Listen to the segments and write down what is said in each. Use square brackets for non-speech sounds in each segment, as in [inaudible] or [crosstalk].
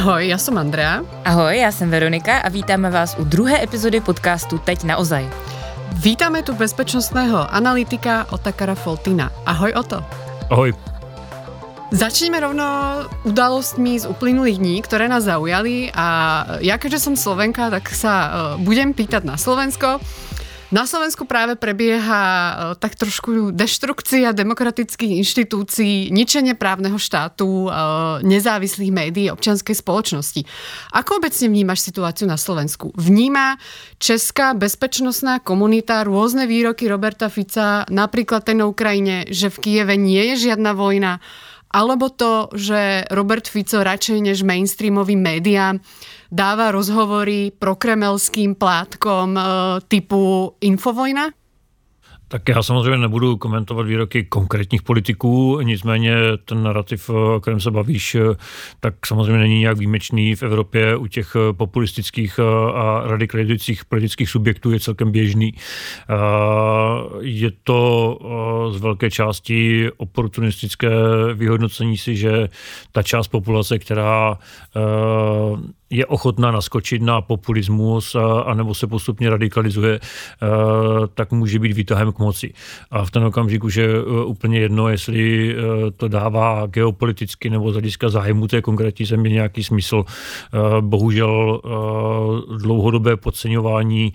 Ahoj, já jsem Andrea. Ahoj, já jsem Veronika a vítáme vás u druhé epizody podcastu Teď naozaj. Vítáme tu bezpečnostného analytika Otakara Foltina. Ahoj Oto. Ahoj. Začneme rovno udalostmi z uplynulých dní, které nás zaujali a ja, keďže som Slovenka, tak sa uh, budem pýtať na Slovensko. Na Slovensku práve prebieha uh, tak trošku deštrukcia demokratických inštitúcií, ničenie právneho štátu, uh, nezávislých médií, občianskej spoločnosti. Ako obecne vnímaš situáciu na Slovensku? Vníma česká bezpečnostná komunita rôzne výroky Roberta Fica, napríklad ten na Ukrajine, že v Kieve nie je žiadna vojna, alebo to, že Robert Fico radšej než mainstreamovým médiám dáva rozhovory prokremelským plátkom e, typu Infovojna? Tak já samozřejmě nebudu komentovat výroky konkrétních politiků, nicméně ten narrativ, o kterém se bavíš, tak samozřejmě není nějak výjimečný v Evropě u těch populistických a radikalizujících politických subjektů je celkem běžný. Je to z velké části oportunistické vyhodnocení si, že ta část populace, která je ochotná naskočit na populismus a, a nebo se postupně radikalizuje, tak může být výtahem k moci. A v ten okamžiku, že je úplně jedno, jestli to dává geopoliticky nebo z hlediska zájmu té konkrétní země nějaký smysl. Bohužel dlouhodobé podceňování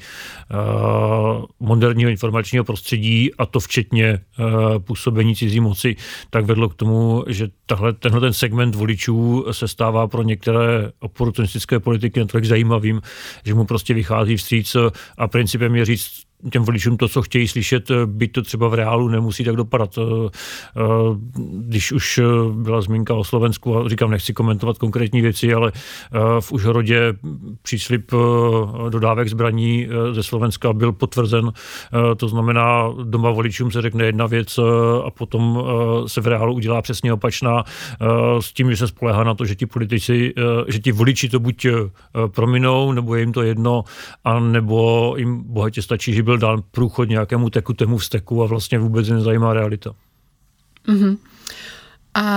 moderního informačního prostředí a to včetně působení cizí moci, tak vedlo k tomu, že tahle, tenhle ten segment voličů se stává pro některé oportunistické české politiky natolik zajímavým, že mu prostě vychází vstříc a principem je říct, těm voličům to, co chtějí slyšet, byť to třeba v reálu nemusí tak dopadat. Eh, eh, když už eh, byla zmínka o Slovensku, a říkám, nechci komentovat konkrétní věci, ale v Užhorodě příslip dodávek zbraní ze Slovenska byl potvrzen. To znamená, doma voličům se řekne jedna věc a potom se v reálu udělá přesně opačná s tím, že se spolehá na to, že ti politici, že ti voliči to buď prominou, nebo je jim to jedno, a nebo jim bohatě stačí, že byl dán průchod nějakému tekutému vzteku a vlastně vůbec nezajímá realita. Mm-hmm. A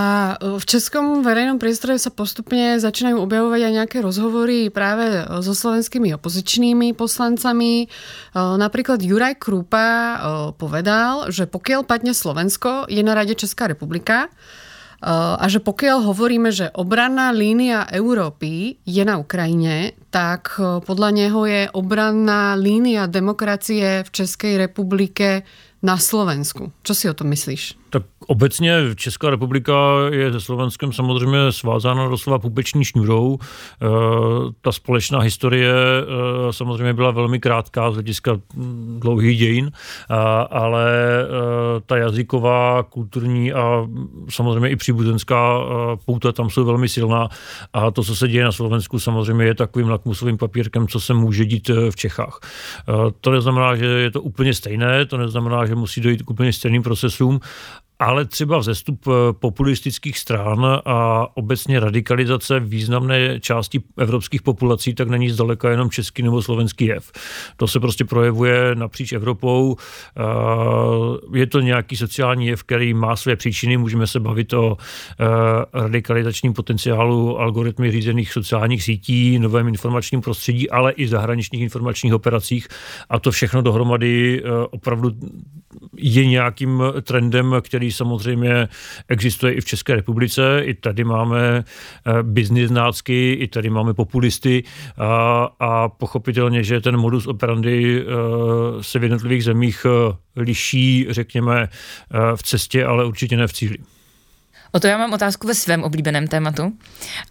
v českom verejnom priestore sa postupne začínajú objavovať aj nejaké rozhovory práve so slovenskými opozičnými poslancami. Napríklad Juraj Krupa povedal, že pokiaľ padne Slovensko, je na rade Česká republika a že pokiaľ hovoríme, že obranná línia Európy je na Ukrajine, tak podľa neho je obranná línia demokracie v Českej republike na Slovensku. Čo si o tom myslíš? Tak obecně Česká republika je se Slovenskem samozřejmě svázána doslova pupeční šňůrou. E, ta společná historie e, samozřejmě byla velmi krátká z hlediska dlouhých dějin, a, ale e, ta jazyková, kulturní a samozřejmě i příbuzenská pouta tam jsou velmi silná a to, co se děje na Slovensku, samozřejmě je takovým lakmusovým papírkem, co se může dít v Čechách. To neznamená, že je to úplně stejné, to neznamená, že musí dojít k úplně stejným procesům, ale třeba vzestup eh, populistických stran a obecně radikalizace významné části evropských populací, tak není zdaleka jenom český nebo slovenský jev. To se prostě projevuje napříč Evropou. Eh, je to nějaký sociální jev, který má své příčiny. Můžeme se bavit o eh, radikalizačním potenciálu algoritmy řízených sociálních sítí, novém informačním prostředí, ale i zahraničních informačních operacích. A to všechno dohromady opravdu je nějakým trendem, který samozřejmě existuje i v České republice. I tady máme eh, biznisnácky, i tady máme populisty a, a pochopitelně, že ten modus operandi eh, se v jednotlivých zemích eh, liší, řekněme, v cestě, ale určitě ne v cíli. O to já mám otázku ve svém oblíbeném tématu.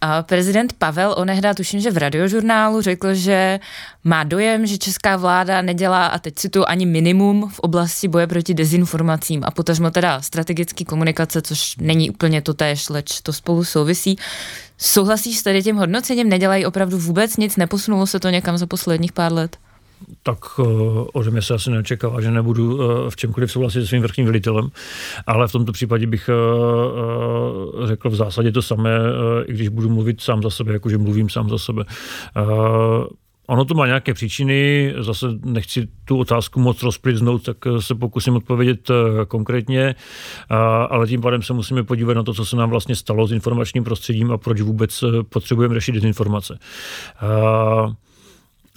A prezident Pavel onehdá, tuším, že v radiožurnálu řekl, že má dojem, že česká vláda nedělá, a teď si tu ani minimum v oblasti boje proti dezinformacím a potažmo teda strategický komunikace, což není úplně to též, leč to spolu souvisí. Souhlasíš s tady tím hodnocením? Nedělají opravdu vůbec nic? Neposunulo se to někam za posledních pár let? Tak uh, ode mě se asi neočekává, že nebudu uh, v čemkoliv souhlasit se svým vrchním velitelem, ale v tomto případě bych uh, řekl v zásadě to samé, i když budu mluvit sám za sebe, jakože mluvím sám za sebe. ono to má nějaké příčiny, zase nechci tu otázku moc rozpliznout, tak se pokusím odpovědět konkrétně, ale tím pádem se musíme podívat na to, co se nám vlastně stalo s informačním prostředím a proč vůbec potřebujeme řešit dezinformace.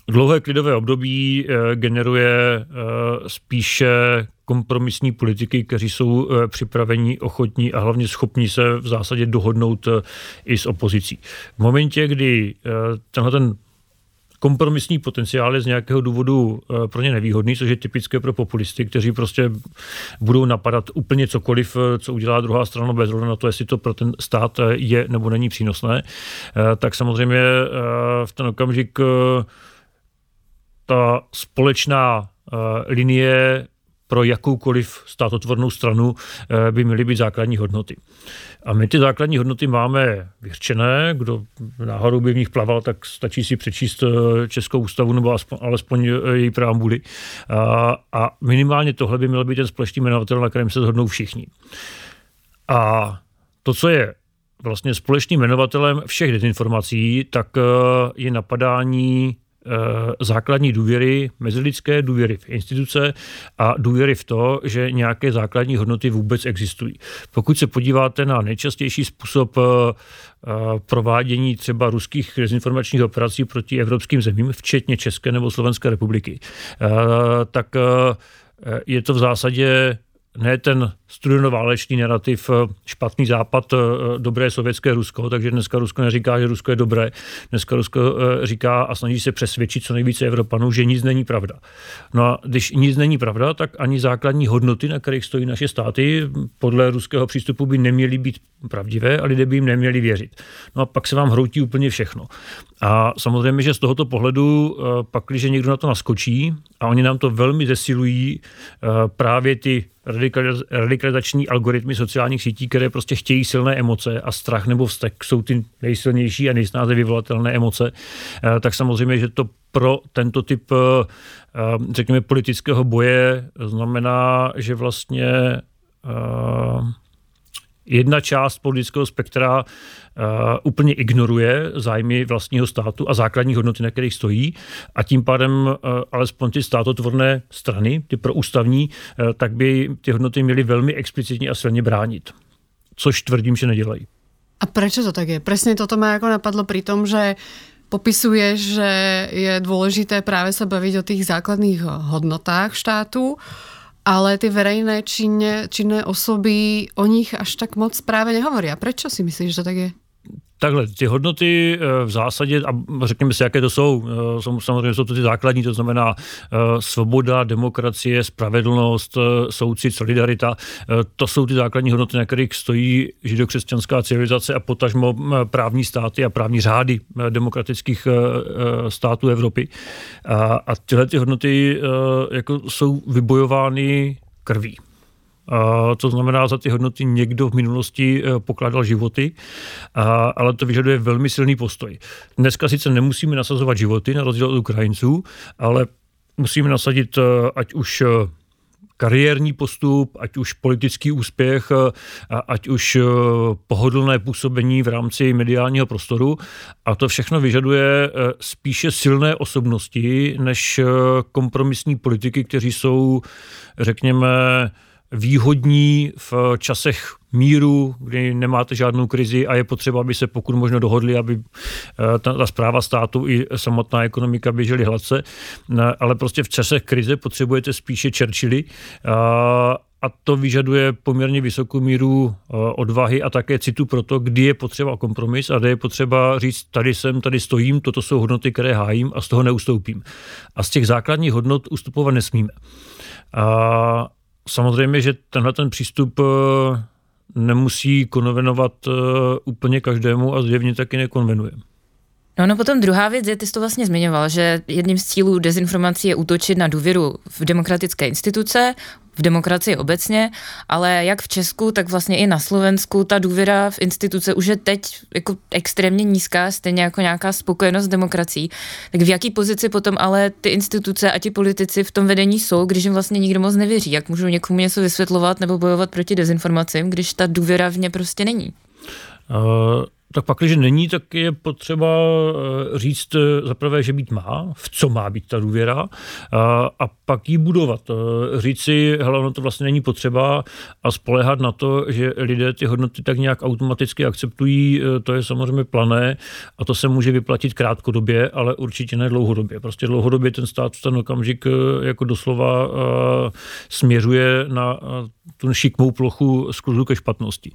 Dlouhé klidové období generuje spíše kompromisní politiky, kteří jsou eh, připraveni, ochotní a hlavně schopní se v zásadě dohodnout eh, i s opozicí. V momentě, kdy eh, tenhle ten kompromisní potenciál je z nějakého důvodu pro ně nevýhodný, což je typické pro populisty, kteří prostě budou napadat úplně cokoliv, co udělá druhá strana bez na to, jestli to pro ten stát je nebo není přínosné, tak samozřejmě v ten okamžik ta společná linie pro jakoukoliv státotvornou stranu eh, by měly být základní hodnoty. A my ty základní hodnoty máme vyřčené, kdo náhodou by v nich plaval, tak stačí si přečíst eh, Českou ústavu nebo aspoň, alespoň eh, její preambuly. A, a minimálně tohle by měl být ten společný jmenovatel, na kterém se shodnou všichni. A to, co je vlastně společným jmenovatelem všech dezinformací, tak je napadání Eh, základní důvěry, mezilidské důvěry v instituce a důvěry v to, že nějaké základní hodnoty vůbec existují. Pokud se podíváte na nejčastější způsob eh, eh, provádění třeba ruských dezinformačních operací proti evropským zemím, včetně České nebo Slovenské republiky, tak je to v zásadě ne ten studenoválečný narrativ eh, špatný západ, eh, dobré sovětské Rusko, takže dneska Rusko neříká, že Rusko je dobré. Dneska Rusko eh, říká a snaží se přesvědčit co nejvíce Evropanů, že nic není pravda. No a když nic není pravda, tak ani základní hodnoty, na kterých stojí naše státy, podle ruského přístupu by neměly být pravdivé a lidé by jim neměli věřit. No a pak se vám hroutí úplně všechno. A samozřejmě, že z tohoto pohledu, pak, když někdo na to naskočí, a oni nám to velmi zesilují, právě ty radikalizační algoritmy sociálních sítí, které prostě chtějí silné emoce a strach nebo vztek jsou ty nejsilnější a nejsnáze vyvolatelné emoce, eh, tak samozřejmě, že to pro tento typ, eh, řekněme, politického boje znamená, že vlastně eh, jedna část politického spektra uh, úplně ignoruje zájmy vlastního státu a základní hodnoty, na kterých stojí a tím pádem uh, alespoň ty státotvorné strany, ty proústavní, uh, tak by ty hodnoty měly velmi explicitně a silně bránit. Což tvrdím, že nedělají. A proč to tak je? Přesně toto má jako napadlo pri tom, že popisuje, že je důležité právě se bavit o těch základných hodnotách štátu ale ty verejné činné, činné osoby o nich až tak moc právě nehovoria. Prečo si myslíš, že to tak je? Takhle, ty hodnoty eh, v zásadě, a řekněme si, jaké to jsou, eh, samozřejmě jsou to ty základní, to znamená eh, svoboda, demokracie, spravedlnost, soucit, solidarita, to jsou ty základní hodnoty, na kterých stojí židokřesťanská civilizace a potažmo právní státy a právní řády demokratických států Evropy. A, a tyhle ty hodnoty jako jsou vybojovány krví. To znamená, za ty hodnoty někdo v minulosti eh, pokládal životy, ale to vyžaduje velmi silný postoj. Dneska sice nemusíme nasazovat životy, na rozdíl od Ukrajinců, ale musíme nasadit eh, ať už eh, kariérní postup, ať už politický úspěch, ať už pohodlné působení v rámci mediálního prostoru. A to všechno vyžaduje spíše silné osobnosti než kompromisní politiky, kteří jsou, řekněme, výhodní v časech míru, kdy nemáte žádnou krizi a je potřeba, aby se pokud možno dohodli, aby eh, ta, ta zpráva státu i samotná ekonomika běžely hladce, eh, ale prostě v časech krize potřebujete spíše Churchilly a, a to vyžaduje poměrně vysokou míru eh, odvahy a také citu pro to, kdy je potřeba kompromis a kde je potřeba říct, tady jsem, tady stojím, toto jsou hodnoty, které hájím a z toho neustoupím. A z těch základních hodnot ustupovat nesmíme. A Samozřejmě, že tenhle ten přístup eh, nemusí konvenovat eh, úplně každému a zjevně taky nekonvenuje. No, no potom druhá věc je, ty jsi to vlastně zmiňoval, že jedním z cílů dezinformací je útočit na důvěru v demokratické instituce, v demokracii obecně, ale jak v Česku, tak vlastně i na Slovensku ta důvěra v instituce už je teď jako extrémně nízká, stejně jako nějaká spokojenost s demokracií. Tak v jaký pozici potom ale ty instituce a ti politici v tom vedení jsou, když jim vlastně nikdo moc nevěří? Jak můžou někomu něco vysvětlovat nebo bojovat proti dezinformacím, když ta důvěra v ně prostě není? Uh tak pak, když není, tak je potřeba eh, říct eh, zaprvé, že být má, v co má být ta důvěra a, a pak ji budovat. Říct si, hele, ono to vlastně není potřeba a spolehat na to, že lidé ty hodnoty tak nějak automaticky akceptují, to je samozřejmě plané a to se může vyplatit krátkodobě, ale určitě ne dlouhodobě. Prostě dlouhodobě ten stát v ten okamžik jako doslova směřuje na tu šikmou plochu skluzu ke špatnosti.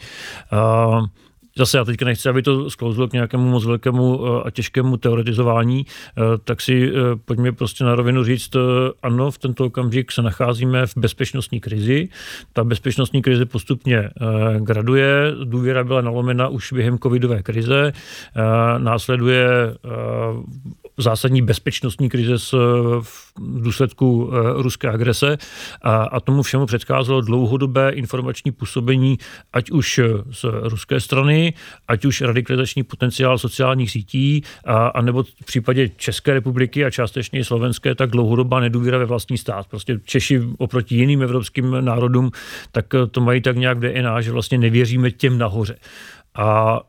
Zase já teďka nechci, aby to sklouzlo k nějakému moc velkému eh, a těžkému teoretizování, eh, tak si eh, pojďme prostě na rovinu říct, ano, v tento okamžik se nacházíme v bezpečnostní krizi. Ta bezpečnostní krize postupně graduje, důvěra byla nalomena už během covidové krize, následuje zásadní bezpečnostní krize z, v důsledku eh, ruské agrese a, a tomu všemu předcházelo dlouhodobé informační působení, ať už z ruské strany, ať už radikalizační potenciál sociálních sítí, a, a nebo v případě České republiky a částečně i slovenské, tak dlouhodobá nedůvěra ve vlastní stát. Prostě Češi oproti jiným evropským národům, tak to mají tak nějak v DNA, že vlastně nevěříme těm nahoře. A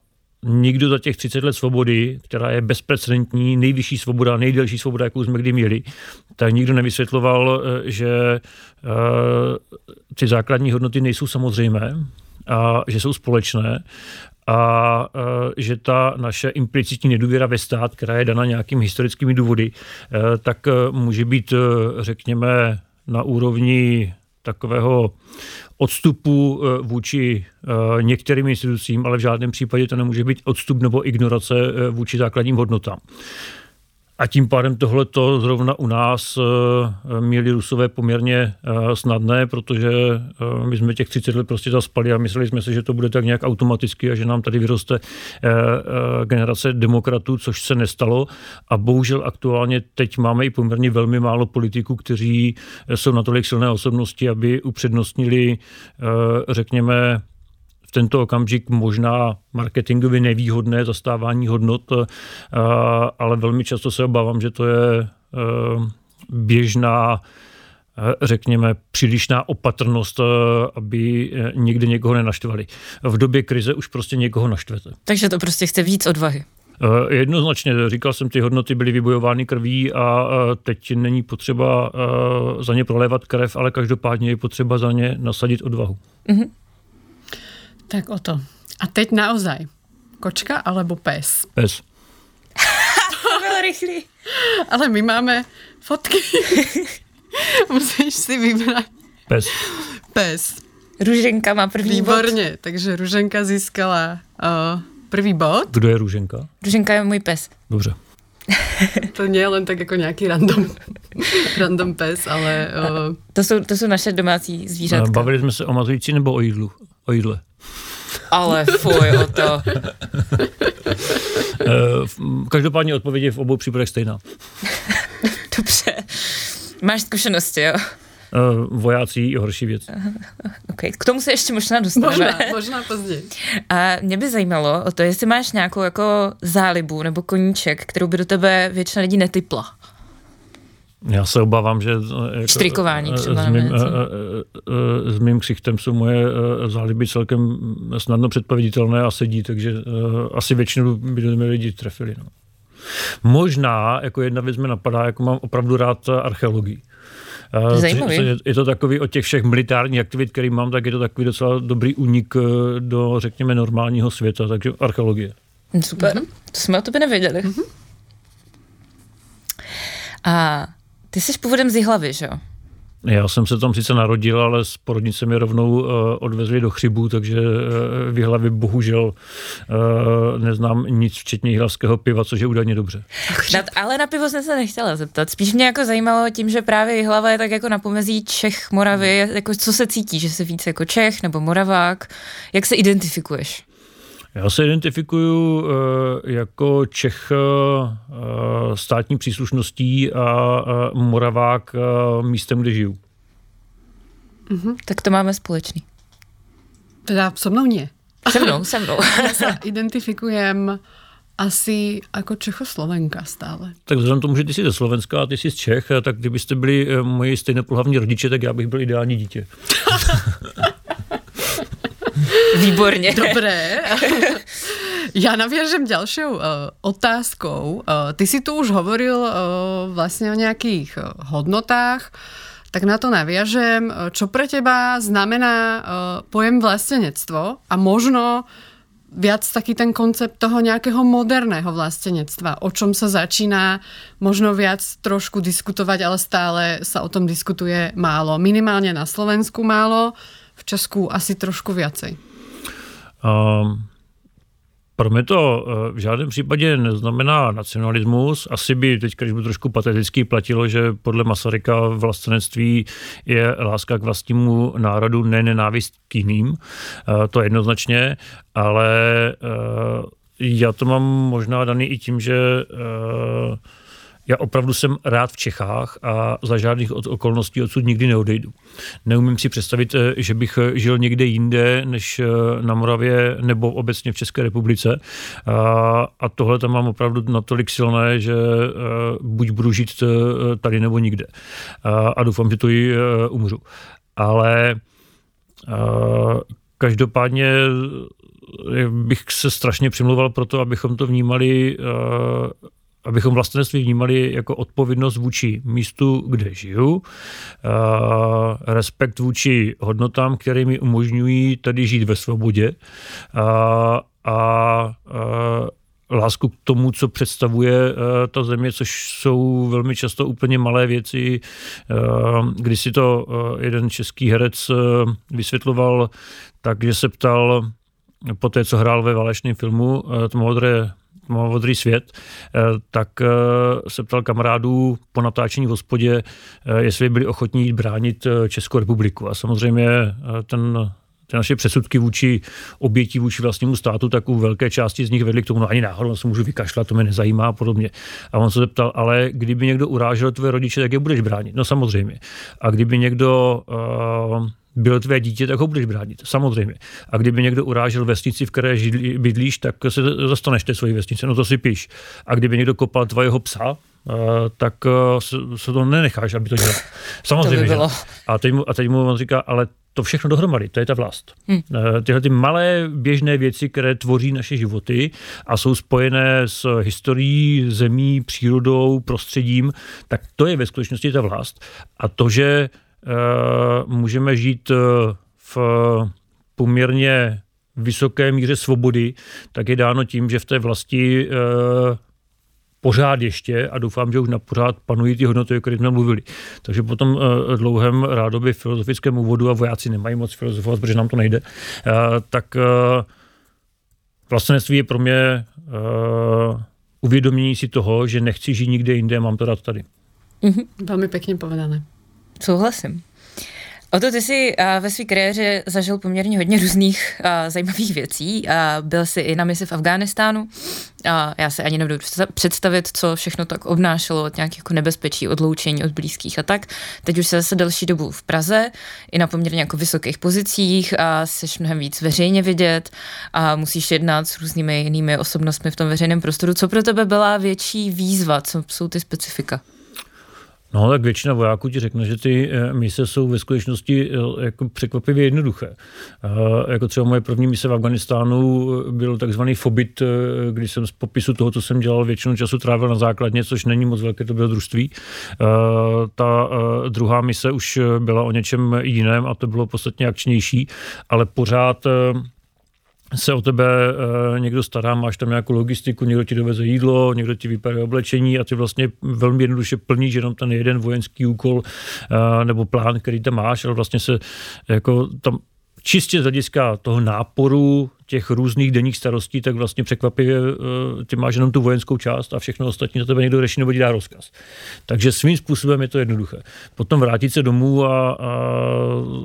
nikdo za těch 30 let svobody, která je bezprecedentní, nejvyšší svoboda, nejdelší svoboda, jakou jsme kdy měli, tak nikdo nevysvětloval, eh, že eh, ty základní hodnoty nejsou samozřejmé a že jsou společné a eh, že ta naše implicitní nedůvěra ve stát, která je dana nějakými historickými důvody, tak může být, řekněme, na úrovni takového odstupu eh, vůči eh, některým institucím, ale v žádném případě to nemůže být odstup nebo ignorace eh, vůči základním hodnotám. A tím pádem tohle to zrovna u nás eh, měli Rusové poměrně eh, snadné, protože eh, my jsme těch 30 let prostě zaspali a mysleli jsme si, že to bude tak nějak automaticky a že nám tady vyroste generace demokratů, což se nestalo. A bohužel aktuálně teď máme i poměrně velmi málo politiků, kteří jsou natolik silné osobnosti, aby upřednostnili, řekněme, v tento okamžik možná marketingově nevýhodné zastávání hodnot, eh, ale velmi často se obávám, že to je eh, běžná eh, řekněme, přílišná opatrnost, aby někde někoho nenaštvali. V době krize už prostě někoho naštvete. Takže to prostě chce víc odvahy. Jednoznačně, říkal jsem, ty hodnoty byly vybojovány krví a teď není potřeba za ně prolévat krev, ale každopádně je potřeba za ně nasadit odvahu. Mm-hmm. Tak o to. A teď naozaj. Kočka alebo pes? Pes. [laughs] to bylo rychlý. Ale my máme fotky. [laughs] Musíš si vybrat. Pes. Pes. Ruženka má první Výborně, bod. takže Ruženka získala uh, prvý bod. Kdo je Ruženka? Ruženka je můj pes. Dobře. [laughs] to nie je len tak jako nějaký random, random pes, ale... Uh... To, jsou, to jsou naše domácí zvířatka. Bavili jsme se o mazující nebo o jídlu? O jídle. Ale fuj o to. [laughs] Eh, každopádně odpověď je v obou případech stejná. [laughs] Dobře. Máš zkušenosti, jo? Uh, vojáci je horší věc. [laughs] Okay. K tomu se ještě možná dostaneme. Možná, možná později. A mě by zajímalo o to, jestli máš nějakou jako zálibu nebo koníček, kterou by do tebe většina lidí netypla. Já se obávám, že jako, Štrikování třeba. S mým, s mým ksichtem jsou moje záliby celkem snadno předpověditelné a sedí, takže asi většinu by mě lidi trefili. No. Možná, jako jedna věc mi napadá, jako mám opravdu rád archeologii. Zajímavý. Je to takový od těch všech militárních aktivit, který mám, tak je to takový docela dobrý únik do, řekněme, normálního světa, takže archeologie. Super, mm-hmm. to jsme o tobě nevěděli. Mm-hmm. A ty jsi původem z Jihlavy, že jo? Já jsem se tam sice narodil, ale s porodnice mě rovnou uh, odvezli do chřibu, takže uh, v Jihlavě bohužel uh, neznám nic včetně jihlavského piva, což je údajně dobře. Na, ale na pivo jsem se nechtěla zeptat. Spíš mě jako zajímalo tím, že právě Jihlava je tak jako na pomezí Čech, Moravy, jako co se cítí, že jsi víc jako Čech nebo Moravák, jak se identifikuješ? Já se identifikuju uh, jako Čech uh, státní příslušností a Moravák uh, místem, kde žiju. Mm-hmm. Tak to máme společný. Teda so mnou nie. Se mnou, se mnou. [laughs] Já se identifikujem asi jako Čechoslovenka stále. Tak vzhledem tomu, že ty jsi ze Slovenska a ty jsi z Čech, tak kdybyste byli moji stejnopohlavní rodiče, tak já bych byl ideální dítě. [laughs] [laughs] Výborně. Dobré. [laughs] Ja naviažem ďalšou uh, otázkou. Uh, ty si tu už hovoril uh, vlastne o nejakých uh, hodnotách, tak na to naviažem. Čo pre teba znamená pojem vlastenectvo a možno viac taký ten koncept toho nejakého moderného vlastenectva, o čom sa začína možno viac trošku diskutovať, ale stále sa o tom diskutuje málo. Minimálne na Slovensku málo, Česku asi trošku viacej. Um, pro mě to eh, v žádném případě neznamená nacionalismus. Asi by teď, když by trošku patetický, platilo, že podle Masaryka vlastenectví je láska k vlastnímu národu, ne nenávist k jiným. Eh, to jednoznačně, ale eh, já to mám možná daný i tím, že já opravdu jsem rád v Čechách a za žádných okolností odsud nikdy neodejdu. Neumím si představit, eh, že bych eh, žil někde jinde, než eh, na Moravě nebo obecně v České republice. A tohle tam mám opravdu natolik silné, že buď budu žít tady nebo nikde. A doufám, že to i umřu. Ale každopádně bych se strašně přimlouval pro to, abychom to vnímali abychom vlastenství vnímali jako odpovědnost vůči místu, kde žiju, respekt vůči hodnotám, které mi umožňují tady žít ve svobodě a, a lásku k tomu, co představuje ta země, což jsou velmi často úplně malé věci. Když si to jeden český herec vysvětloval, takže se ptal po té, co hrál ve válečném filmu Modrý svět, eh, tak eh, se ptal kamarádů po natáčení v hospodě, eh, jestli byli ochotní jít bránit Českou republiku. A samozřejmě ten ty naše přesudky vůči obětí, vůči vlastnímu státu, tak u velké části z nich vedly k tomu, no ani náhodou se můžu vykašlat, to mě nezajímá a podobně. A on se zeptal, ale kdyby někdo urážel tvoje rodiče, tak je budeš bránit? No samozřejmě. A kdyby někdo uh, bylo tvé dítě, tak ho budeš bránit, samozřejmě. A kdyby někdo urážel vesnici, v které židli, bydlíš, tak se zastaneš té svojí vesnice, no to si píš. A kdyby někdo kopal tvého psa, Uh, tak uh, se, se to nenecháš, aby to dělal. Samozřejmě. [laughs] To by bylo. A, teď mu, a teď mu on říká, ale to všechno dohromady, to je ta vlast. Hmm. Uh, tyhle ty malé běžné věci, které tvoří naše životy a jsou spojené s historií, zemí, přírodou, prostředím, tak to je ve skutečnosti ta vlast. A to, že můžeme žít eh, v poměrně vysoké míře svobody, tak je dáno tím, že v té vlasti eh, pořád ještě, a doufám, že už na pořád panují ty hodnoty, o kterých jsme mluvili. Takže po tom dlouhém rádoby filozofickém úvodu, a vojáci nemají moc filozofovat, protože nám to nejde, tak vlastenectví je pro mě uvědomění si toho, že nechci žít nikde jinde, mám to rád tady. Mm-hmm. Velmi pěkně povedané. Souhlasím. O to ty jsi ve své kariéře zažil poměrně hodně různých uh, zajímavých věcí. Uh, byl jsi i na misi v Afghánistánu. Uh, já se ani nebudu představit, co všechno tak obnášelo od nějakých jako nebezpečí, odloučení od blízkých a tak. Teď už se zase delší dobu v Praze, i na poměrně jako vysokých pozicích a jsi mnohem víc veřejně vidět a musíš jednat s různými jinými osobnostmi v tom veřejném prostoru. Co pro tebe byla větší výzva? Co jsou ty specifika? No, tak většina vojáků ti řekne, že ty eh, mise jsou ve skutečnosti eh, jako překvapivě jednoduché. Uh, jako třeba moje první mise v Afganistánu byl takzvaný fobit, kdy jsem z popisu toho, co jsem dělal, většinu času trávil na základně, což není moc velké to bylo družství. Ta uh, druhá mise už byla o něčem jiném a to bylo podstatně akčnější, ale pořád se o tebe e, někdo stará, máš tam nějakou logistiku, někdo ti doveze jídlo, někdo ti vypadá oblečení a ty vlastně velmi jednoduše plníš jenom ten jeden vojenský úkol e, nebo plán, který tam máš, ale vlastně se jako tam čistě z hlediska toho náporu těch různých denních starostí, tak vlastně překvapivě eh, ty máš jenom tu vojenskou část a všechno ostatní za tebe někdo řeší nebo ti dá rozkaz. Takže svým způsobem je to jednoduché. Potom vrátit se domů a, a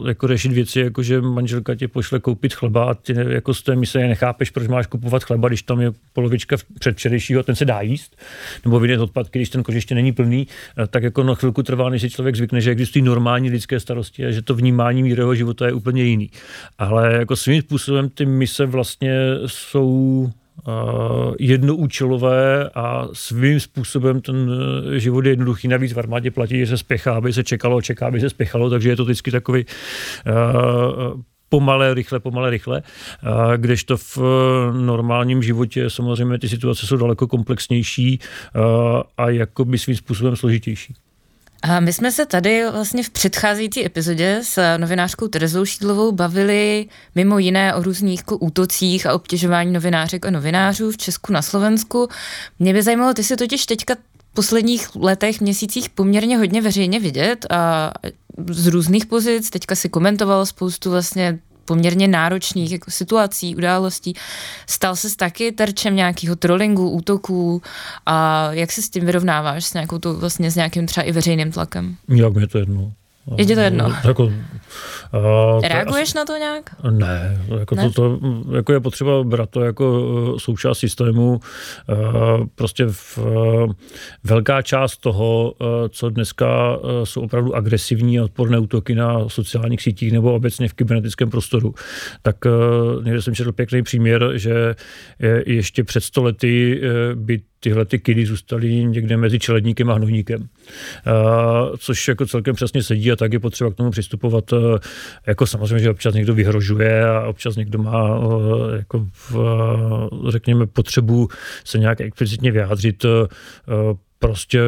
jako řešit věci, jako že manželka tě pošle koupit chleba a ty jako z té mise nechápeš, proč máš kupovat chleba, když tam je polovička předčerejšího, ten se dá jíst, nebo vyjet odpadky, když ten kož ještě není plný, eh, tak jako na chvilku trvá, než si člověk zvykne, že existují normální lidské starosti a že to vnímání mírového života je úplně jiný. Ale jako svým způsobem ty mise vlastně jsou uh, jednoúčelové a svým způsobem ten eh, život je jednoduchý. Navíc v armádě platí, že se spěchá, aby se čekalo, čeká, aby se spěchalo, takže je to vždycky takový uh, pomale, rychle, pomale, rychle, kdežto v normálním životě samozřejmě ty situace jsou daleko komplexnější a jako by svým způsobem složitější. A my jsme se tady vlastně v předcházející epizodě s novinářkou Terezou Šídlovou bavili mimo jiné o různých jako útocích a obtěžování novinářek a novinářů v Česku na Slovensku. Mě by zajímalo, ty si totiž teďka v posledních letech, měsících poměrně hodně veřejně vidět a z různých pozic. Teďka si komentoval spoustu vlastně poměrně náročných jako situací, událostí. Stal se taky terčem nějakého trollingu, útoků a jak se s tím vyrovnáváš s nějakou to, vlastně s nějakým třeba i veřejným tlakem? Jak je to jedno. Je ti to jedno? Jako, uh, Reaguješ asi, na to nějak? Ne, jako, ne? To, to, jako je potřeba brát to jako uh, součást systému. Uh, prostě v, uh, velká část toho, uh, co dneska uh, jsou opravdu agresivní a odporné útoky na sociálních sítích nebo obecně v kybernetickém prostoru, tak uh, někde jsem četl pěkný příměr, že je, ještě před stolety uh, by tyhle ty kidy zůstaly někde mezi čeledníkem a hnojníkem. Což jako celkem přesně sedí a tak je potřeba k tomu přistupovat. Uh, jako samozřejmě, že občas někdo vyhrožuje a občas někdo má uh, jako v, řekněme potřebu se nějak explicitně vyjádřit. Prostě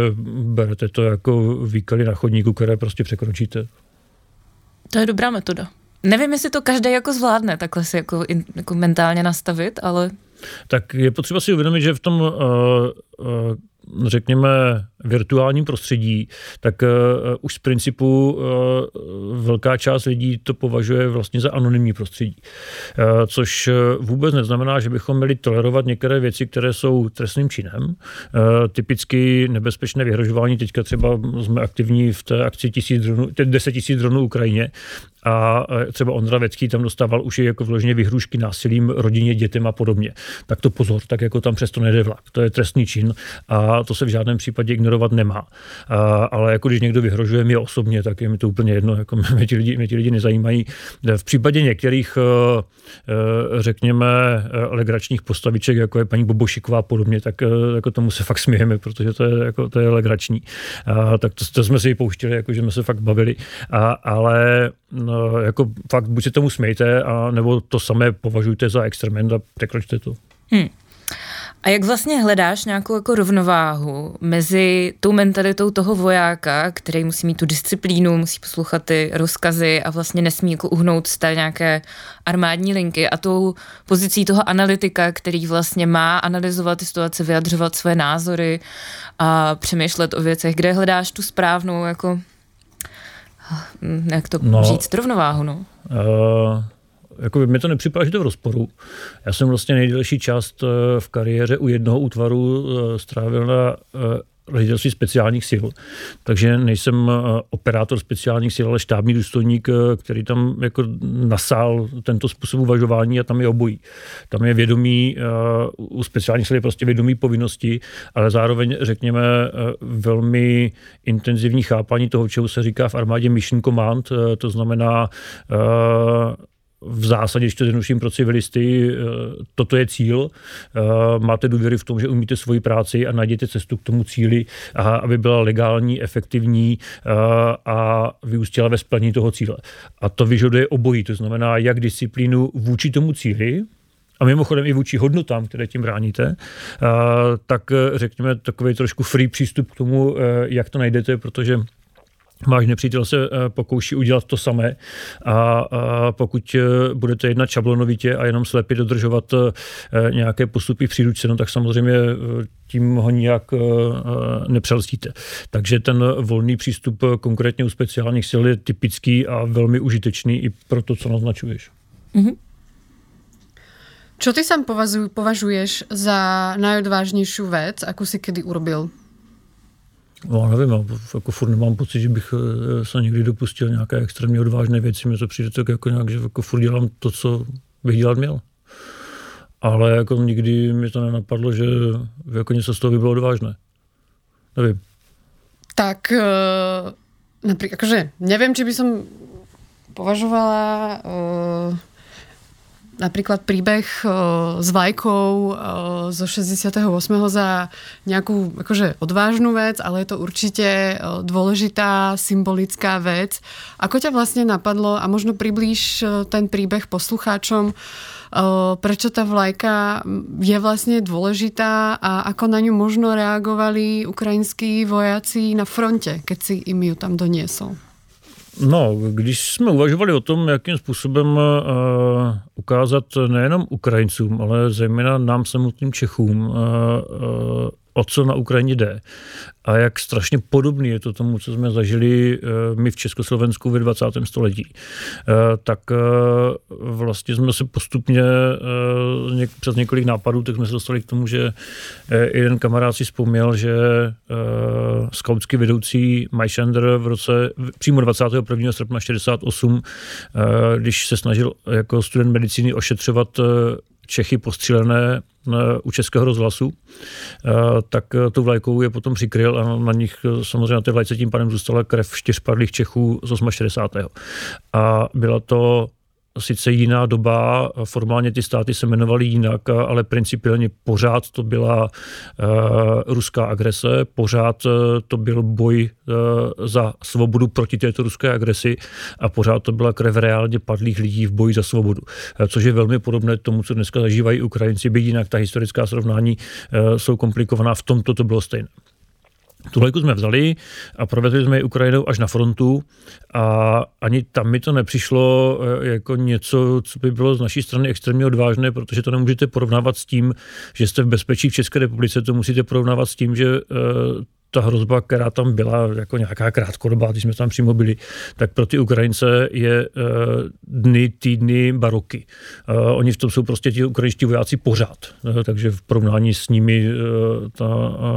berete to jako výkaly na chodníku, které prostě překročíte. To je dobrá metoda. Nevím, jestli to každý jako zvládne takhle si jako, jako mentálně nastavit, ale tak je potřeba si uvědomit, že v tom, uh, uh, řekněme, virtuálním prostředí, tak uh, už z principu uh, velká část lidí to považuje vlastně za anonymní prostředí. Uh, což vůbec neznamená, že bychom měli tolerovat některé věci, které jsou trestným činem. Uh, typicky nebezpečné vyhrožování, teďka třeba jsme aktivní v té akci tisíc dronů, 10 tisíc dronů Ukrajině a třeba Ondra Vecký tam dostával už jako vložně vyhrušky násilím rodině, dětem a podobně. Tak to pozor, tak jako tam přesto nejde vlak. To je trestný čin a to se v žádném případě ignorovat nemá. A, ale jako když někdo vyhrožuje mě osobně, tak je mi to úplně jedno, jako [laughs] mě ti lidi, mě ti lidi nezajímají. V případě některých, eh, eh, řekněme, legračních postaviček, jako je paní Bobošiková a podobně, tak jako tomu se fakt smějeme, protože to je, jako, to je legrační. A, tak to, to jsme si pouštěli, jako že jsme se fakt bavili. A, ale no, jako fakt buď se tomu smějte, a nebo to samé považujte za experiment a překročte to. Hmm. A jak vlastně hledáš nějakou jako rovnováhu mezi tou mentalitou toho vojáka, který musí mít tu disciplínu, musí poslouchat ty rozkazy a vlastně nesmí jako uhnout z té nějaké armádní linky a tou pozicí toho analytika, který vlastně má analyzovat ty situace, vyjadřovat své názory a přemýšlet o věcech, kde hledáš tu správnou jako jak to no, říct, rovnováhu, no? Uh, jako mi to nepřipadá, že to v rozporu. Já jsem vlastně nejdelší část eh, v kariéře u jednoho útvaru eh, strávil na ředitelství speciálních sil. Takže nejsem operátor speciálních sil, ale štábní důstojník, který tam jako nasál tento způsob uvažování a tam je obojí. Tam je vědomí, u speciálních sil je prostě vědomí povinnosti, ale zároveň, řekněme, velmi intenzivní chápání toho, čemu se říká v armádě mission command, to znamená v zásadě, to zjednoduším pro civilisty, eh, toto je cíl. Eh, máte důvěry v tom, že umíte svoji práci a najděte cestu k tomu cíli, aby byla legální, efektivní eh, a vyústila ve splnění toho cíle. A to vyžaduje obojí, to znamená jak disciplínu vůči tomu cíli, a mimochodem i vůči hodnotám, které tím bráníte, tak řekněme takový trošku free přístup k tomu, jak to najdete, protože váš nepřítel se eh, pokouší udělat to samé a, a pokud eh, budete jednat šablonovitě a jenom slepě dodržovat eh, nějaké postupy v příručce, no tak samozřejmě tím ho nijak nepřelstíte. Takže ten volný přístup konkrétně u speciálních sil je typický a velmi užitečný i pro to, co naznačuješ. Mm-hmm. Čo ty sám považuješ za najodvážnější věc, jakou si kedy urobil? No, nevím, já jako furt nemám pocit, že bych eh, se někdy dopustil nějaké extrémně odvážné věci. Mně to přijde tak jako nějak, že jako furt dělám to, co bych dělat měl. Ale jako nikdy mi to nenapadlo, že jako něco z toho by bylo odvážné. Nevím. Tak uh, například, jakože nevím, či by som považovala uh, napríklad príbeh s Vajkou zo 68. za nejakú akože odvážnu vec, ale je to určite dôležitá symbolická vec. Ako ťa vlastne napadlo a možno priblíž ten príbeh poslucháčom, prečo tá vlajka je vlastne dôležitá a ako na ňu možno reagovali ukrajinskí vojaci na fronte, keď si im ju tam doniesol? No, když jsme uvažovali o tom, jakým způsobem uh, ukázat nejenom Ukrajincům, ale zejména nám samotným Čechům, uh, uh, o co na Ukrajině jde a jak strašně podobný je to tomu, co jsme zažili eh, my v Československu ve 20. století, eh, tak eh, vlastně jsme se postupně přes několik nápadů, tak jsme se dostali k tomu, že jeden kamarád si vzpomněl, že skautský vedoucí Majšender v roce přímo 21. srpna 68, když se snažil jako student medicíny ošetřovat Čechy postřílené eh, u Českého rozhlasu, eh, tak eh, tu vlajkou je potom přikryl a na nich samozřejmě na té vlajce tím pádem zůstala krev čtyřpadlých Čechů z 68. A byla to sice jiná doba, formálně ty státy se jmenovaly jinak, ale principiálně pořád to byla uh, ruská agrese, pořád uh, to byl boj uh, za svobodu proti této ruské agresi a pořád to byla krev reálně padlých lidí v boji za svobodu, což je velmi podobné tomu, co dneska zažívají Ukrajinci, byť jinak ta historická srovnání jsou komplikovaná, v tomto to bylo stejné. Tu vlajku jsme vzali a provedli jsme ji Ukrajinou až na frontu a ani tam mi to nepřišlo eh, jako něco, co by bylo z naší strany extrémně odvážné, protože to nemůžete porovnávat s tím, že jste v bezpečí v České republice, to musíte porovnávat s tím, že eh, ta hrozba, která tam byla jako nějaká krátkodobá, když jsme tam přímo byli, tak pro ty Ukrajince je uh, dny, týdny, baroky. Uh, oni v tom jsou prostě ti ukrajinští vojáci pořád, uh, takže v porovnání s nimi ta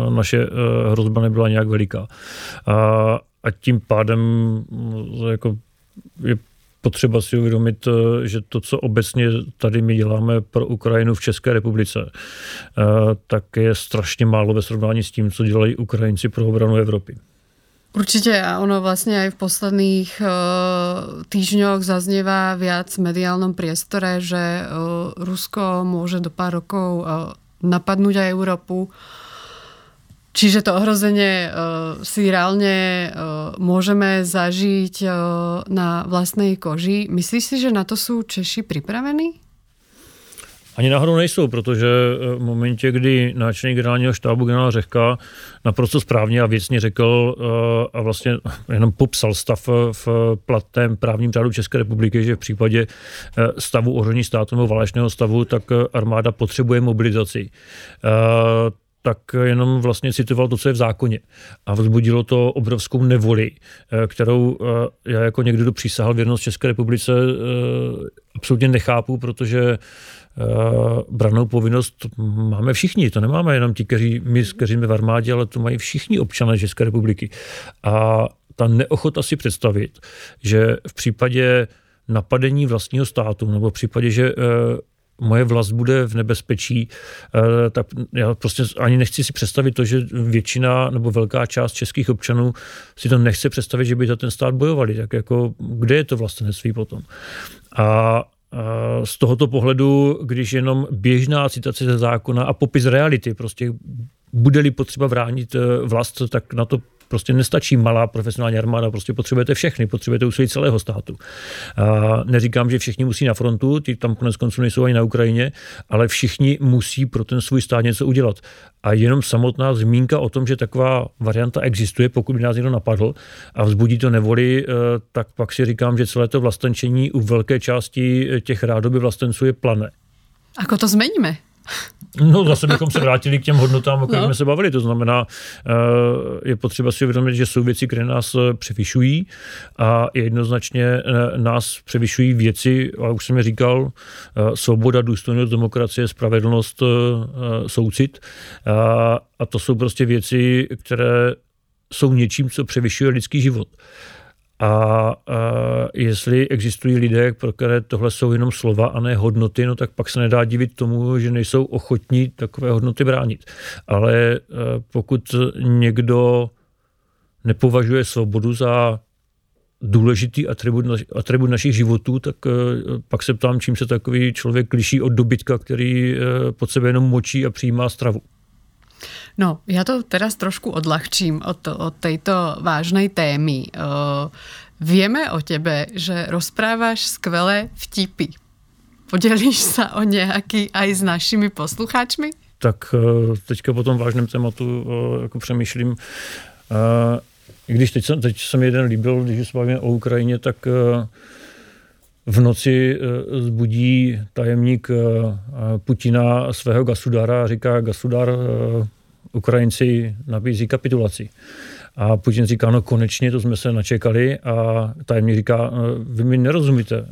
naše hrozba nebyla nějak veliká. Uh, a tím pádem uh, jako je potřeba si uvědomit, eh, že to, co obecně tady my děláme pro Ukrajinu v České republice, eh, tak je strašně málo ve srovnání s tím, co dělají Ukrajinci pro obranu Evropy. Určite a ono vlastne aj v posledných uh, týždňoch zaznieva viac v mediálnom priestore, že Rusko môže do pár rokov uh, napadnúť aj Európu. Čiže to ohrozenie uh, si reálne uh, môžeme zažiť uh, na vlastnej koži. Myslíš si, že na to jsou Češi připravení? Ani náhodou nejsou, protože v momentě, kdy náčelník generálního štábu generál Řehka naprosto správně a věcně řekl a vlastně jenom popsal stav v platném právním řádu České republiky, že v případě stavu ohrožení státu nebo válečného stavu, tak armáda potřebuje mobilizaci tak jenom vlastně citoval to, co je v zákoně. A vzbudilo to obrovskou nevoli, eh, kterou eh, já jako někdo, kdo přísahal věrnost České republice, eh, absolutně nechápu, protože branou povinnost máme všichni. To nemáme jenom ti, kteří my, kteří jsme v armádě, ale to mají všichni občané České republiky. A ta neochota si představit, že v případě napadení vlastního státu, nebo v případě, že moje vlast bude v nebezpečí, eh, tak já prostě ani nechci si představit to, že většina nebo velká část českých občanů si to nechce představit, že by za ten stát bojovali. Tak jako, kde je to vlastenectví potom? A z tohoto pohledu, když jenom běžná citace ze zákona a popis reality, prostě bude-li potřeba vránit eh, vlast, tak na to Prostě nestačí malá profesionální armáda, prostě potřebujete všechny, potřebujete úsilí celého státu. A neříkám, že všichni musí na frontu, ty tam konec konců nejsou ani na Ukrajině, ale všichni musí pro ten svůj stát něco udělat. A jenom samotná zmínka o tom, že taková varianta existuje, pokud by nás někdo napadl a vzbudí to nevoli, eh, tak pak si říkám, že celé to vlastenčení u velké části těch rádoby vlastenců je plané. Ako to zmeníme? No zase bychom se vrátili k těm hodnotám, o kterých no. jsme se bavili. To znamená, eh, je potřeba si uvědomit, že jsou věci, které nás eh, převyšují a jednoznačně eh, nás převyšují věci, a už jsem je říkal, svoboda, důstojnost, demokracie, spravedlnost, soucit. A to jsou prostě věci, které jsou něčím, co převyšuje lidský život. A, a jestli existují lidé, pro které tohle jsou jenom slova a ne hodnoty, no tak pak se nedá divit tomu, že nejsou ochotní takové hodnoty bránit. Ale e, pokud někdo nepovažuje svobodu za důležitý atribut, atribut našich životů, tak pak se ptám, čím se takový člověk liší od dobytka, který pod sebe jenom močí a přijímá stravu. No, ja to teraz trošku odľahčím od, od tejto vážnej témy. Uh, o tebe, že rozprávaš skvelé vtipy. Podělíš se o nějaký aj s našimi posluchačmi? Tak uh, teďka po tom vážném tématu uh, jako přemýšlím. I když teď, jsem, teď jsem jeden líbil, když se bavíme o Ukrajině, tak v noci zbudí tajemník Putina svého gasudára a říká, gasudar, Ukrajinci nabízí kapitulaci. A Putin říká, no konečně, to jsme se načekali a tajemník říká, no, vy mi nerozumíte, eh,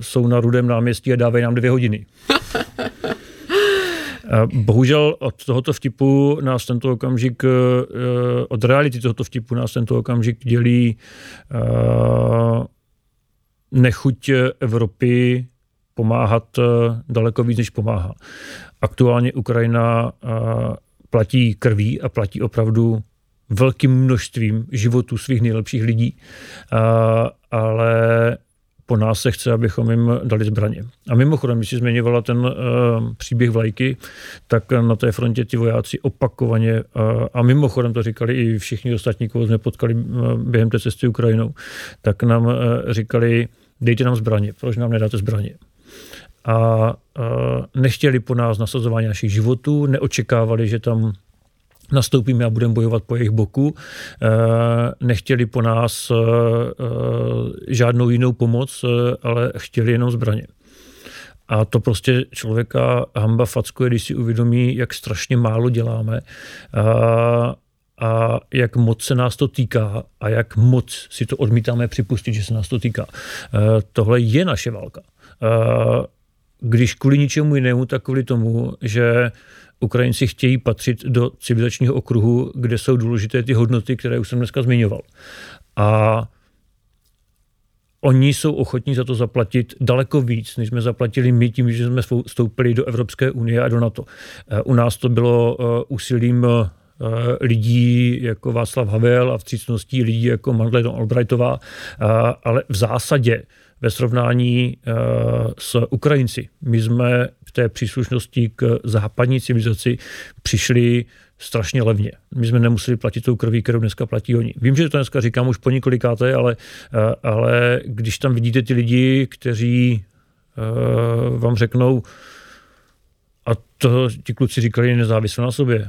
jsou na Rudém náměstí a dávají nám dvě hodiny. Bohužel od tohoto vtipu nás tento okamžik, eh, od reality tohoto vtipu nás tento okamžik dělí eh, nechuť Evropy pomáhat daleko víc, než pomáhá. Aktuálně Ukrajina platí krví a platí opravdu velkým množstvím životů svých nejlepších lidí, a, ale po nás se chce, abychom jim dali zbraně. A mimochodem, když si zmiňovala ten uh, příběh vlajky, tak na té frontě ti vojáci opakovaně, uh, a mimochodem to říkali i všichni ostatní, koho jsme potkali uh, během té cesty Ukrajinou, tak nám uh, říkali, dejte nám zbraně, proč nám nedáte zbraně? A nechtěli po nás nasazování našich životů, neočekávali, že tam nastoupíme a budeme bojovat po jejich boku. Nechtěli po nás žádnou jinou pomoc, ale chtěli jenom zbraně. A to prostě člověka hamba fackuje, když si uvědomí, jak strašně málo děláme a, a jak moc se nás to týká a jak moc si to odmítáme připustit, že se nás to týká. Tohle je naše válka když kvůli ničemu jinému, tak kvůli tomu, že Ukrajinci chtějí patřit do civilizačního okruhu, kde jsou důležité ty hodnoty, které už jsem dneska zmiňoval. A oni jsou ochotní za to zaplatit daleko víc, než jsme zaplatili my tím, že jsme vstoupili do Evropské unie a do NATO. Eh, u nás to bylo eh, úsilím eh, lidí jako Václav Havel a vstřícností lidí jako Madeleine Albrightová, ale v zásadě ve srovnání eh, s Ukrajinci. My jsme v té příslušnosti k západní civilizaci přišli strašně levně. My jsme nemuseli platit tou krví, kterou dneska platí oni. Vím, že to dneska říkám už po několikáté, ale, eh, ale když tam vidíte ty lidi, kteří eh, vám řeknou, a to ti kluci říkali nezávisle na sobě,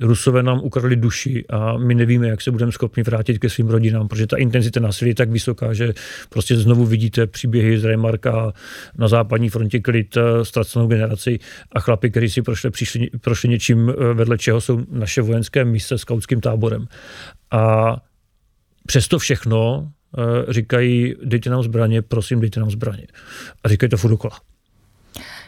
Rusové nám ukradli duši a my nevíme, jak se budeme schopni vrátit ke svým rodinám, protože ta intenzita násilí je tak vysoká, že prostě znovu vidíte příběhy z Remarka na západní frontě klid, eh, ztracenou generaci a chlapi, kteří si prošli, přišli, prošli něčím, eh, vedle čeho jsou naše vojenské mise s kautským táborem. A přesto všechno eh, říkají, dejte nám zbraně, prosím, dejte nám zbraně. A říkají to furt.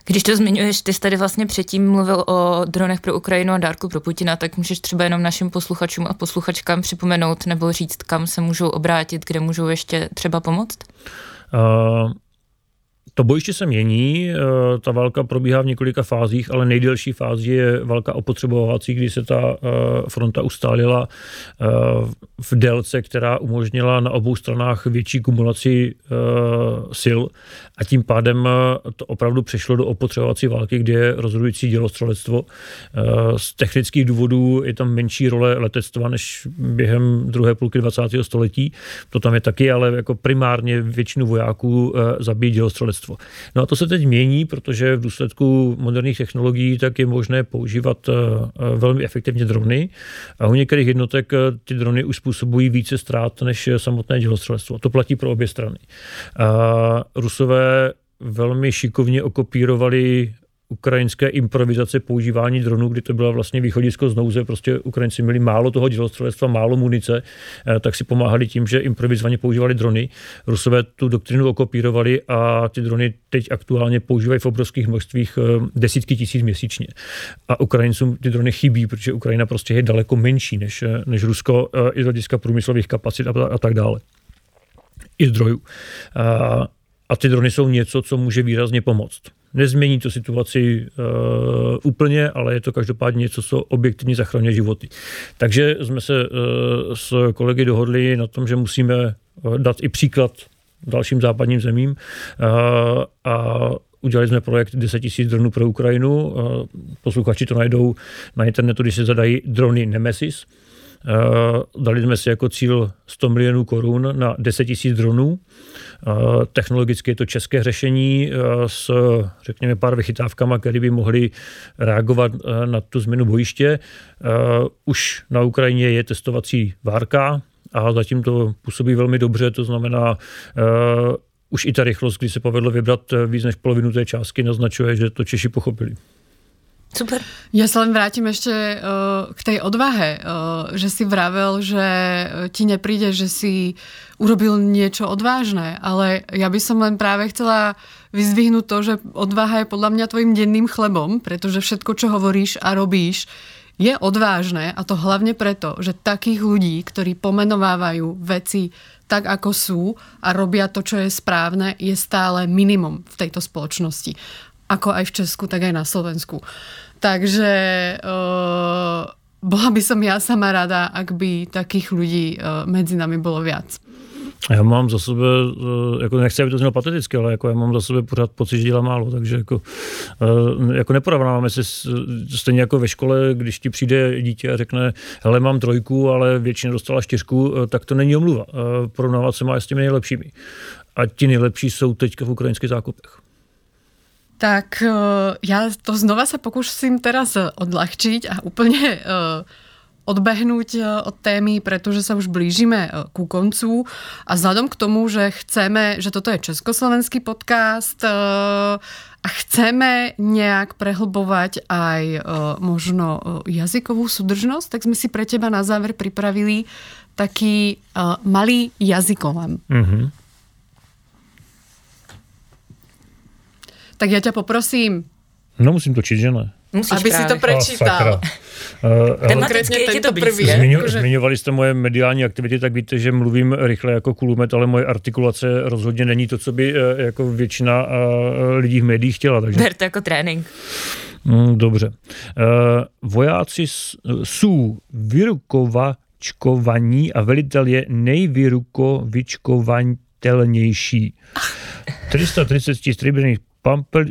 Když to zmiňuješ, ty jsi tady vlastně předtím mluvil o dronech pro Ukrajinu a dárku pro Putina, tak můžeš třeba jenom našim posluchačům a posluchačkám připomenout nebo říct, kam se můžou obrátit, kde můžou ještě třeba pomoct? Uh, to bojiště se mění, eh, ta válka probíhá v několika fázích, ale nejdelší fázi je válka opotřebovací, kdy se ta eh, fronta ustálila eh, v délce, která umožnila na obou stranách větší kumulaci sil a tím pádem to opravdu přešlo do opotřebovací války, kde je rozhodující dělostřelectvo. Z technických důvodů je tam menší role letectva než během druhé půlky 20. století. To tam je taky, ale jako primárně většinu vojáků zabíjí dělostřelectvo ministerstvo. No a to se teď mění, protože v důsledku moderních technologií tak je možné používat eh, eh, velmi efektivně drony a u některých jednotek eh, ty drony už způsobují více ztrát než samotné dělostřelectvo. To platí pro obě strany. A Rusové velmi šikovně okopírovali ukrajinské improvizace používání dronů, kdy to byla vlastně východisko z nouze, prostě Ukrajinci měli málo toho dělostřelectva, málo munice, eh, tak si pomáhali tím, že improvizovaně používali drony. Rusové tu doktrinu okopírovali a ty drony teď aktuálně používají v obrovských množstvích eh, desítky tisíc měsíčně. A Ukrajincům ty drony chybí, protože Ukrajina prostě je daleko menší než, eh, než Rusko i z hlediska průmyslových kapacit a, a tak dále. I zdrojů. A, a ty drony jsou něco, co může výrazně pomoct. Nezmění to situaci uh, úplně, ale je to každopádně něco, co objektivně zachraňuje životy. Takže jsme se uh, s kolegy dohodli na tom, že musíme dát i příklad dalším západním zemím uh, a Udělali jsme projekt 10 000 dronů pro Ukrajinu. Posluchači to najdou na internetu, když se zadají drony Nemesis. Dali jsme si jako cíl 100 milionů korun na 10 000 dronů. Technologicky je to české řešení s, řekněme, pár vychytávkama, které by mohly reagovat na tu změnu bojiště. Už na Ukrajině je testovací várka, a zatím to působí velmi dobře, to znamená, už i ta rychlost, kdy se povedlo vybrat eh, víc než polovinu té částky, naznačuje, že to Češi pochopili. Super. Ja sa len vrátim ešte uh, k tej odvahe, uh, že si vravel, že ti nepríde, že si urobil niečo odvážne, ale ja by som len práve chcela vyzdvihnúť to, že odvaha je podľa mňa tvojim denným chlebom, pretože všetko, čo hovoríš a robíš, je odvážne a to hlavne preto, že takých ľudí, ktorí pomenovávajú veci tak, ako sú a robia to, čo je správne, je stále minimum v tejto spoločnosti. Ako aj v Česku, tak aj na Slovensku. Takže uh, bola by som ja sama rada, ak by takých ľudí uh, medzi nami bolo viac. Já mám za sebe, eh, jako nechci, aby to znělo pateticky, ale jako já mám za sebe pořád pocit, že dělám málo, takže jako, jako neporovnáváme se stejně jako ve škole, když ti přijde dítě a řekne, hele, mám trojku, ale většina dostala čtyřku, tak to není omluva. Porovnávat se má s těmi nejlepšími. A ti nejlepší jsou teďka v ukrajinských zákupech. Tak já to znova se pokusím teraz odlahčiť a úplně odbehnúť e, od témy, pretože sa už blížime ku koncu a vzhľadom k tomu, že chceme, že toto je československý podcast a chceme nejak prehlbovať aj možno jazykovú súdržnosť, tak sme si pre teba na záver pripravili taký malý jazykolam. Mm-hmm. Tak ja ťa poprosím. No musím točiť, že ne? Musíš aby právě. si to prečítal. Uh, [laughs] Konkrétně tento první. Zmiňu, jakože... Zmiňovali jste moje mediální aktivity, tak víte, že mluvím rychle jako kulumet, ale moje artikulace rozhodně není to, co by uh, jako většina uh, lidí v médiích chtěla. Takže... Ber to jako trénink. Mm, dobře. Uh, vojáci jsou vyrukovačkovaní a velitel je nejvyrukovičkovatelnější. [laughs] 330 stříbrných pampel,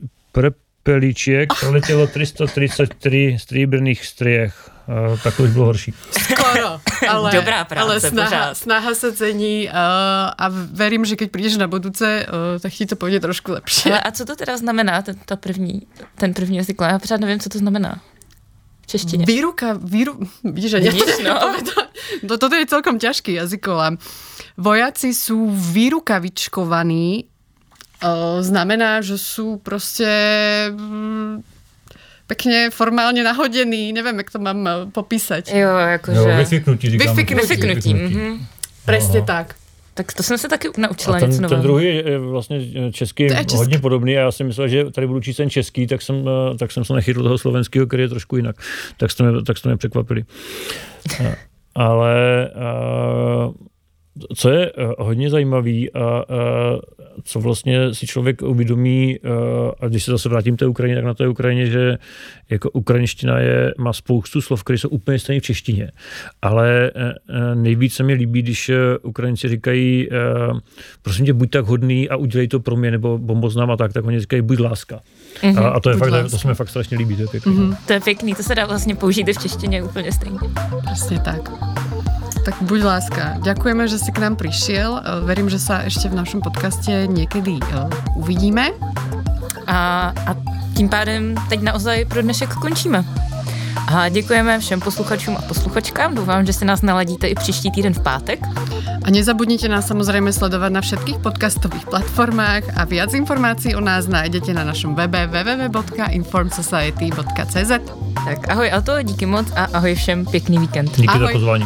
Peličiek proletělo 333 stříbrných střech. Uh, tak to už bylo horší. Skoro, [laughs] ale, Dobrá práce, ale snaha, snaha se cení uh, a verím, že keď přijdeš na budúce, uh, tak ti to půjde trošku lepší. Ale a co to teda znamená, ten, ta první, ten první jazyk? Já pořád nevím, co to znamená. V češtině. Výruka, víru, víš, že Vidíš, [laughs] no. to, toto je celkom ťažký jazyková. Vojaci sú vyrukavičkovaní znamená, že sú prostě mm, pekne formálně nahodený, nevím, jak to mám eh, popísať. Jo, jakože... Jo, vyfiknutí, říkám. Vyfiknutí. vyfiknutí. Mm-hmm. Přesně tak. Tak to jsem se taky naučila a ten, něco nového. Ten druhý je vlastně eh, český je český. hodně podobný a já jsem myslel, že tady budu číst ten český, tak jsem, eh, tak jsem se nechytl toho slovenského, který je trošku jinak. Tak jste mě, tak jste mě překvapili. [laughs] Ale uh, co je uh, hodně zajímavý a uh, co vlastně si člověk uvědomí, uh, a když se zase vrátím té Ukrajině, tak na té Ukrajině, že jako ukrajinština je, má spoustu slov, které jsou úplně stejné v češtině. Ale uh, nejvíc se mi líbí, když Ukrajinci říkají, prosím tě, buď tak hodný a udělej to pro mě, nebo bomboznám a tak, tak oni říkají, buď láska. Mm-hmm, a, a to je fakt, láska. to se mi fakt strašně líbí, to je pěkný. Mm-hmm. To je pěkný, to se dá vlastně použít v češtině úplně stejně. Přesně tak tak buď láska. Ďakujeme, že si k nám prišiel. E, verím, že sa ešte v našom podcaste niekedy e, uvidíme. A, a tím pádem teď naozaj pro dnešek končíme. A děkujeme všem posluchačům a posluchačkám. Doufám, že si nás naladíte i příští týden v pátek. A nezabudnite nás samozřejmě sledovat na všetkých podcastových platformách a viac informací o nás najdete na našem webe www.informsociety.cz Tak ahoj a to díky moc a ahoj všem, pěkný víkend. Díky ahoj. za pozvání.